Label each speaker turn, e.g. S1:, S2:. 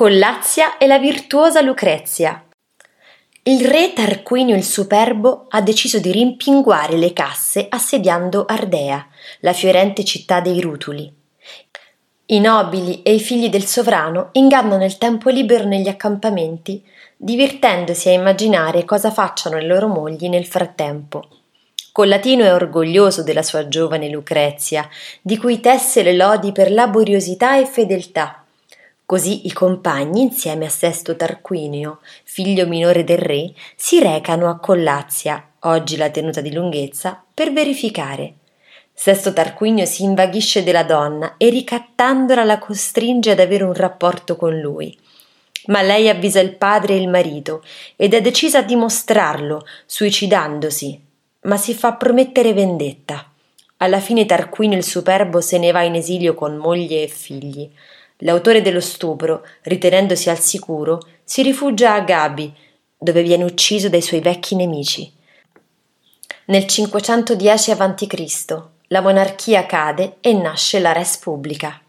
S1: Collazia e la virtuosa Lucrezia. Il re Tarquinio il Superbo ha deciso di rimpinguare le casse assediando Ardea, la fiorente città dei Rutuli. I nobili e i figli del sovrano ingannano il tempo libero negli accampamenti, divertendosi a immaginare cosa facciano le loro mogli nel frattempo. Collatino è orgoglioso della sua giovane Lucrezia, di cui tesse le lodi per laboriosità e fedeltà. Così i compagni, insieme a Sesto Tarquinio, figlio minore del re, si recano a Collazia, oggi la tenuta di lunghezza, per verificare. Sesto Tarquinio si invaghisce della donna e ricattandola la costringe ad avere un rapporto con lui. Ma lei avvisa il padre e il marito ed è decisa a dimostrarlo, suicidandosi, ma si fa promettere vendetta. Alla fine Tarquinio il Superbo se ne va in esilio con moglie e figli. L'autore dello stupro, ritenendosi al sicuro, si rifugia a Gabi, dove viene ucciso dai suoi vecchi nemici. Nel 510 a.C. la monarchia cade e nasce la res pubblica.